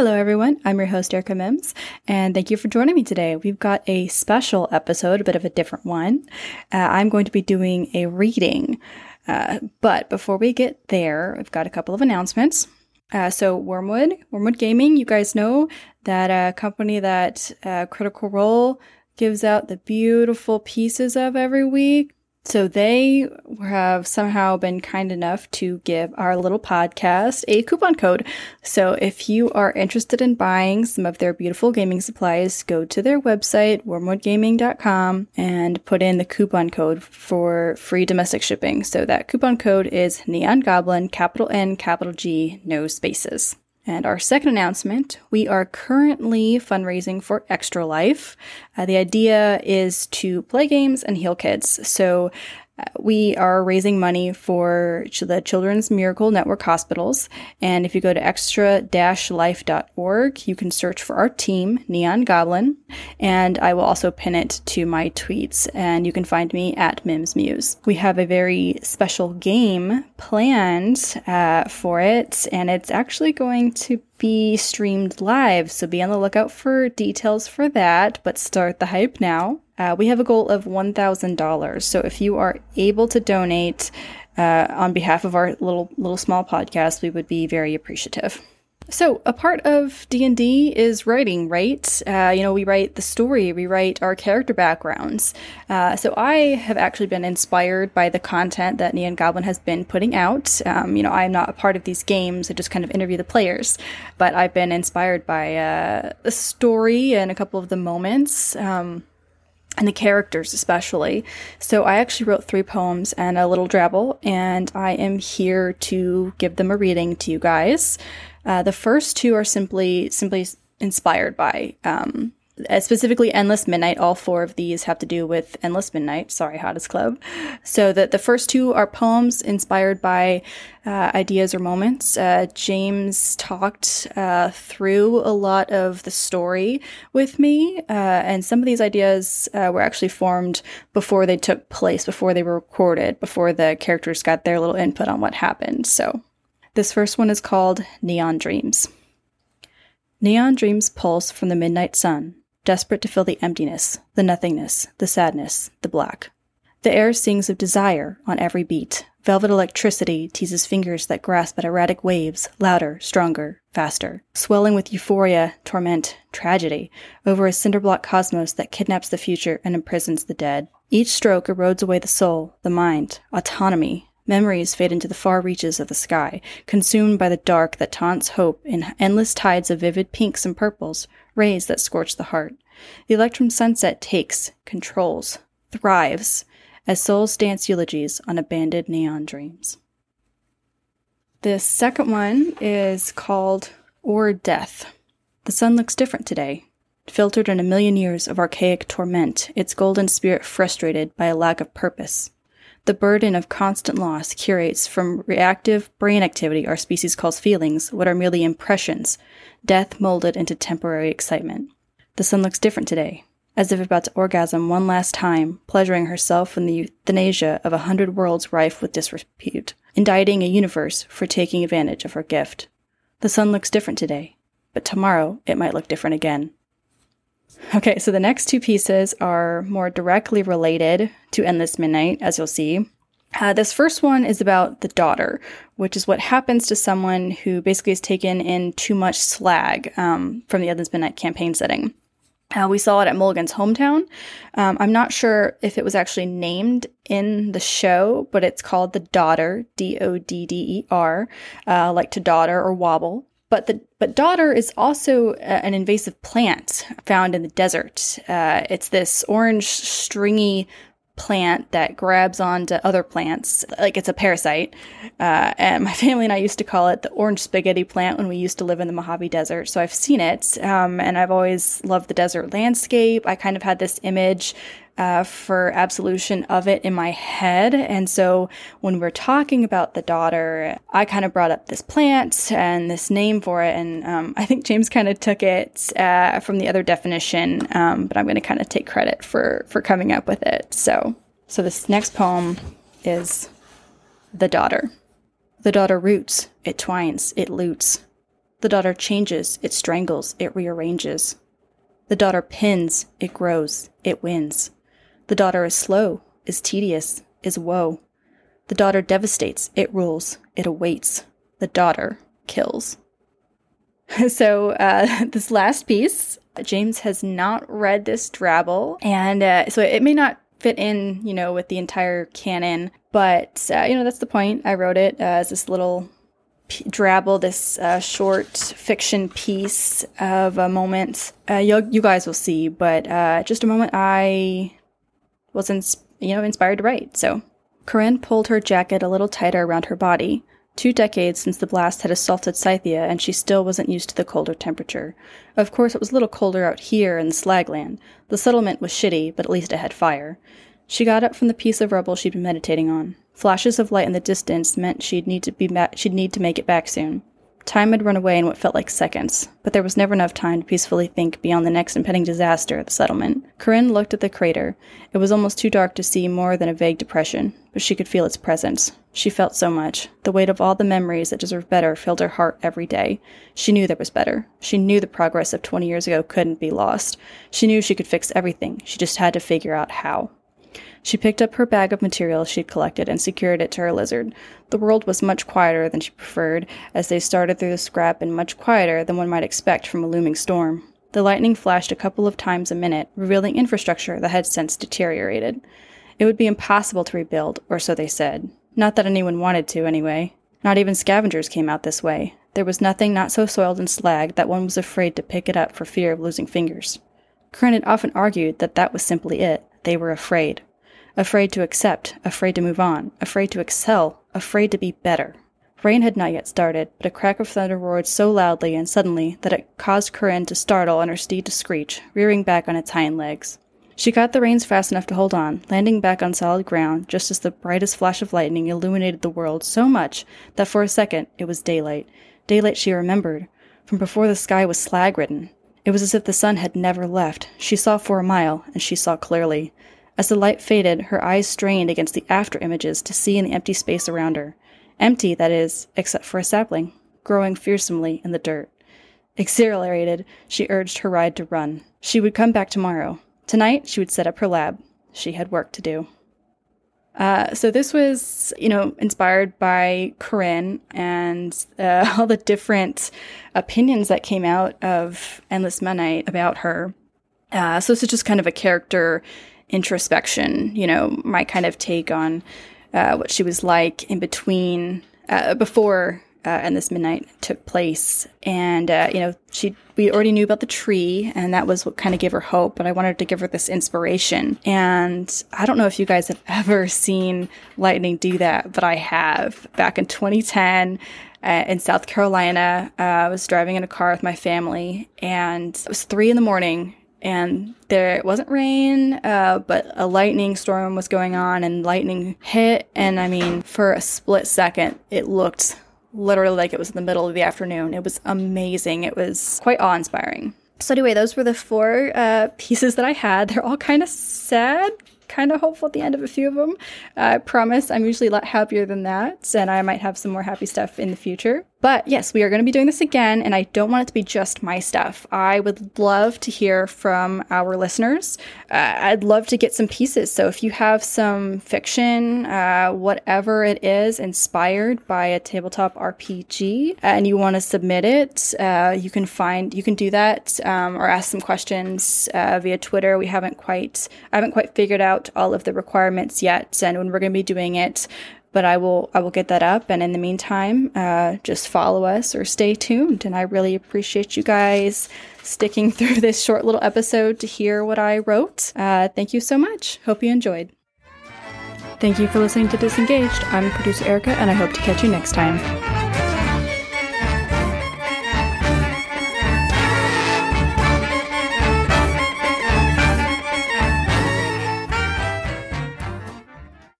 Hello, everyone. I'm your host, Erica Mims, and thank you for joining me today. We've got a special episode, a bit of a different one. Uh, I'm going to be doing a reading. Uh, but before we get there, I've got a couple of announcements. Uh, so, Wormwood, Wormwood Gaming, you guys know that uh, company that uh, Critical Role gives out the beautiful pieces of every week. So they have somehow been kind enough to give our little podcast a coupon code. So if you are interested in buying some of their beautiful gaming supplies, go to their website, wormwoodgaming.com, and put in the coupon code for free domestic shipping. So that coupon code is Neon Goblin, capital N, capital G, no spaces. And our second announcement we are currently fundraising for Extra Life. Uh, the idea is to play games and heal kids. So we are raising money for the Children's Miracle Network hospitals. And if you go to extra-life.org, you can search for our team, Neon Goblin. And I will also pin it to my tweets. And you can find me at Mims Muse. We have a very special game planned uh, for it. And it's actually going to be streamed live. So be on the lookout for details for that. But start the hype now. Uh, we have a goal of $1,000. So if you are able to donate uh, on behalf of our little little small podcast, we would be very appreciative. So a part of D and D is writing, right? Uh, you know, we write the story, we write our character backgrounds. Uh, so I have actually been inspired by the content that Neon Goblin has been putting out. Um, you know, I'm not a part of these games; I just kind of interview the players. But I've been inspired by uh, the story and a couple of the moments. Um, and the characters especially. So I actually wrote three poems and a little drabble, and I am here to give them a reading to you guys. Uh, the first two are simply simply inspired by um, specifically Endless Midnight. All four of these have to do with Endless Midnight. Sorry, Hottest Club. So the, the first two are poems inspired by uh, ideas or moments. Uh, James talked uh, through a lot of the story with me, uh, and some of these ideas uh, were actually formed before they took place, before they were recorded, before the characters got their little input on what happened. So this first one is called Neon Dreams. Neon dreams pulse from the midnight sun, desperate to fill the emptiness, the nothingness, the sadness, the black. The air sings of desire on every beat. Velvet electricity teases fingers that grasp at erratic waves, louder, stronger, faster, swelling with euphoria, torment, tragedy, over a cinderblock cosmos that kidnaps the future and imprisons the dead. Each stroke erodes away the soul, the mind, autonomy. Memories fade into the far reaches of the sky, consumed by the dark that taunts hope in endless tides of vivid pinks and purples, rays that scorch the heart. The electrum sunset takes, controls, thrives, as souls dance eulogies on abandoned neon dreams. The second one is called Or Death. The sun looks different today, filtered in a million years of archaic torment, its golden spirit frustrated by a lack of purpose. The burden of constant loss curates from reactive brain activity our species calls feelings what are merely impressions, death molded into temporary excitement. The sun looks different today, as if about to orgasm one last time, pleasuring herself in the euthanasia of a hundred worlds rife with disrepute, indicting a universe for taking advantage of her gift. The sun looks different today, but tomorrow it might look different again. Okay, so the next two pieces are more directly related to Endless Midnight, as you'll see. Uh, this first one is about the dodder, which is what happens to someone who basically has taken in too much slag um, from the Endless Midnight campaign setting. Uh, we saw it at Mulligan's hometown. Um, I'm not sure if it was actually named in the show, but it's called the Dodder, D O D D E R, uh, like to dodder or wobble. But the but dodder is also uh, an invasive plant found in the desert. Uh, it's this orange stringy plant that grabs onto other plants, like it's a parasite. Uh, and my family and I used to call it the orange spaghetti plant when we used to live in the Mojave Desert. So I've seen it, um, and I've always loved the desert landscape. I kind of had this image uh, for absolution of it in my head. And so when we're talking about the dodder, I kind of brought up this plant and this name for it. And um, I think James kind of took it uh, from the other definition, um, but I'm going to kind of take credit for, for coming up with it. So, so this next poem is The Dodder. The dodder roots, it twines, it loots. The dodder changes, it strangles, it rearranges. The dodder pins, it grows, it wins. The dodder is slow, is tedious, is woe. The dodder devastates, it rules, it awaits. The dodder kills. so, uh, this last piece, James has not read this drabble, and uh, so it may not fit in, you know, with the entire canon, but, uh, you know, that's the point. I wrote it uh, as this little p- drabble, this uh, short fiction piece of a moment. Uh, you, you guys will see, but just a moment I was, you know, inspired to write. So, Corinne pulled her jacket a little tighter around her body. Two decades since the blast had assaulted Scythia, and she still wasn't used to the colder temperature. Of course, it was a little colder out here in the slagland. The settlement was shitty, but at least it had fire. She got up from the piece of rubble she'd been meditating on. Flashes of light in the distance meant she'd need to be ma- she'd need to make it back soon. Time had run away in what felt like seconds, but there was never enough time to peacefully think beyond the next impending disaster at the settlement. Corinne looked at the crater. It was almost too dark to see more than a vague depression, but she could feel its presence. She felt so much. The weight of all the memories that deserved better filled her heart every day. She knew there was better. She knew the progress of 20 years ago couldn't be lost. She knew she could fix everything. She just had to figure out how. She picked up her bag of materials she'd collected and secured it to her lizard. The world was much quieter than she preferred as they started through the scrap, and much quieter than one might expect from a looming storm. The lightning flashed a couple of times a minute, revealing infrastructure that had since deteriorated. It would be impossible to rebuild, or so they said. Not that anyone wanted to, anyway. Not even scavengers came out this way. There was nothing not so soiled and slag that one was afraid to pick it up for fear of losing fingers. Corinne had often argued that that was simply it. They were afraid. Afraid to accept, afraid to move on, afraid to excel, afraid to be better. Rain had not yet started, but a crack of thunder roared so loudly and suddenly that it caused Corinne to startle and her steed to screech, rearing back on its hind legs. She caught the reins fast enough to hold on, landing back on solid ground just as the brightest flash of lightning illuminated the world so much that for a second it was daylight. Daylight she remembered, from before the sky was slag ridden. It was as if the sun had never left. She saw for a mile, and she saw clearly. As the light faded, her eyes strained against the after images to see in the empty space around her. Empty, that is, except for a sapling, growing fearsomely in the dirt. Exhilarated, she urged her ride to run. She would come back tomorrow. Tonight, she would set up her lab. She had work to do. Uh, so this was, you know, inspired by Corinne and uh, all the different opinions that came out of Endless Midnight about her. Uh, so this is just kind of a character introspection, you know, my kind of take on uh, what she was like in between, uh, before uh, and this midnight took place. And, uh, you know, she, we already knew about the tree and that was what kind of gave her hope, but I wanted to give her this inspiration. And I don't know if you guys have ever seen lightning do that, but I have back in 2010. Uh, in South Carolina, uh, I was driving in a car with my family, and it was three in the morning, and there it wasn't rain, uh, but a lightning storm was going on, and lightning hit. And I mean, for a split second, it looked literally like it was in the middle of the afternoon. It was amazing. It was quite awe inspiring. So, anyway, those were the four uh, pieces that I had. They're all kind of sad, kind of hopeful at the end of a few of them. I promise I'm usually a lot happier than that, and I might have some more happy stuff in the future. But yes, we are going to be doing this again, and I don't want it to be just my stuff. I would love to hear from our listeners. Uh, I'd love to get some pieces. So if you have some fiction, uh, whatever it is, inspired by a tabletop RPG, and you want to submit it, uh, you can find you can do that um, or ask some questions uh, via Twitter. We haven't quite I haven't quite figured out all of the requirements yet, and when we're going to be doing it but I will I will get that up. And in the meantime, uh, just follow us or stay tuned. And I really appreciate you guys sticking through this short little episode to hear what I wrote. Uh, thank you so much. Hope you enjoyed. Thank you for listening to Disengaged. I'm producer Erica, and I hope to catch you next time.